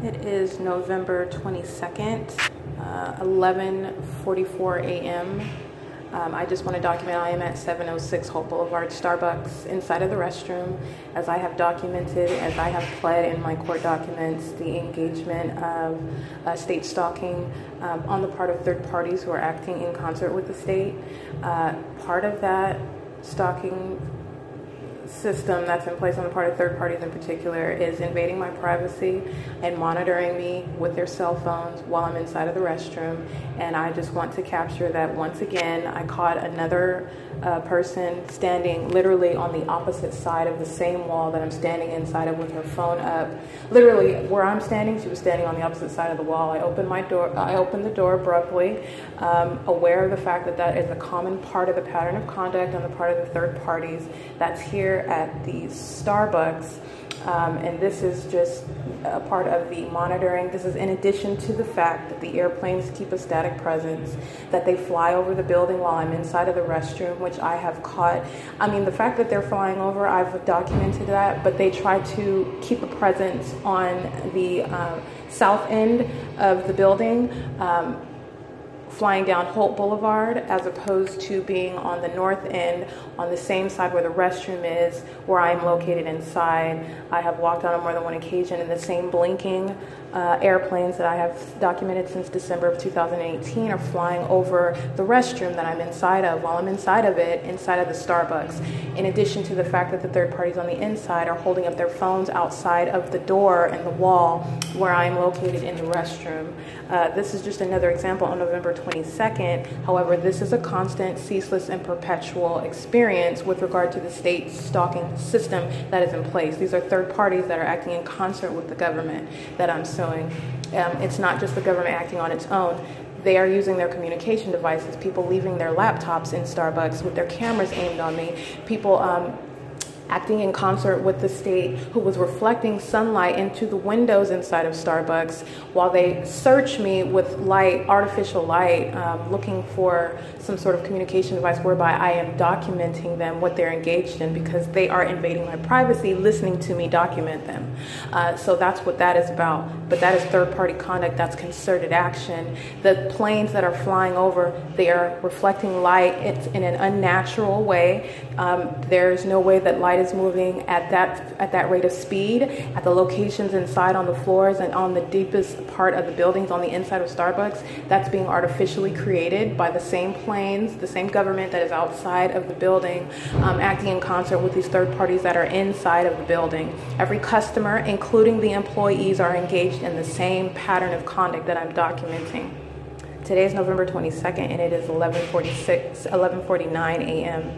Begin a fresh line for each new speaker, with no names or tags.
It is November 22nd, uh, 11:44 a.m. Um, I just want to document I am at 706 Holt Boulevard Starbucks inside of the restroom as I have documented, as I have pled in my court documents, the engagement of uh, state stalking um, on the part of third parties who are acting in concert with the state. Uh, part of that stalking system that's in place on the part of third parties in particular is invading my privacy and monitoring me with their cell phones while I'm inside of the restroom. And I just want to capture that once again. I caught another uh, person standing literally on the opposite side of the same wall that I'm standing inside of with her phone up. Literally, where I'm standing, she was standing on the opposite side of the wall. I opened my door. I opened the door abruptly, um, aware of the fact that that is a common part of the pattern of conduct on the part of the third parties that's here at the Starbucks. Um, and this is just a part of the monitoring. This is in addition to the fact that the airplanes keep a static presence, that they fly over the building while I'm inside of the restroom, which I have caught. I mean, the fact that they're flying over, I've documented that, but they try to keep a presence on the uh, south end of the building. Um, flying down Holt Boulevard as opposed to being on the north end on the same side where the restroom is, where I am located inside. I have walked on more than one occasion in the same blinking uh, airplanes that I have documented since December of 2018 are flying over the restroom that I'm inside of while I'm inside of it, inside of the Starbucks. In addition to the fact that the third parties on the inside are holding up their phones outside of the door and the wall where I'm located in the restroom. Uh, this is just another example on November 22nd. However, this is a constant, ceaseless, and perpetual experience with regard to the state stalking system that is in place. These are third parties that are acting in concert with the government that I'm suing. Um, it's not just the government acting on its own. They are using their communication devices, people leaving their laptops in Starbucks with their cameras aimed on me, people um, acting in concert with the state who was reflecting sunlight into the windows inside of Starbucks while they search me with light, artificial light, um, looking for some sort of communication device whereby I am documenting them, what they're engaged in, because they are invading my privacy, listening to me document them. Uh, so that's what that is about. But that is third party conduct, that's concerted action. The planes that are flying over, they are reflecting light it's in an unnatural way. Um, there's no way that light is moving at that at that rate of speed at the locations inside on the floors and on the deepest part of the buildings on the inside of Starbucks. That's being artificially created by the same planes, the same government that is outside of the building, um, acting in concert with these third parties that are inside of the building. Every customer, including the employees, are engaged in the same pattern of conduct that I'm documenting. Today is November 22nd and it is 11:46 11:49 a.m.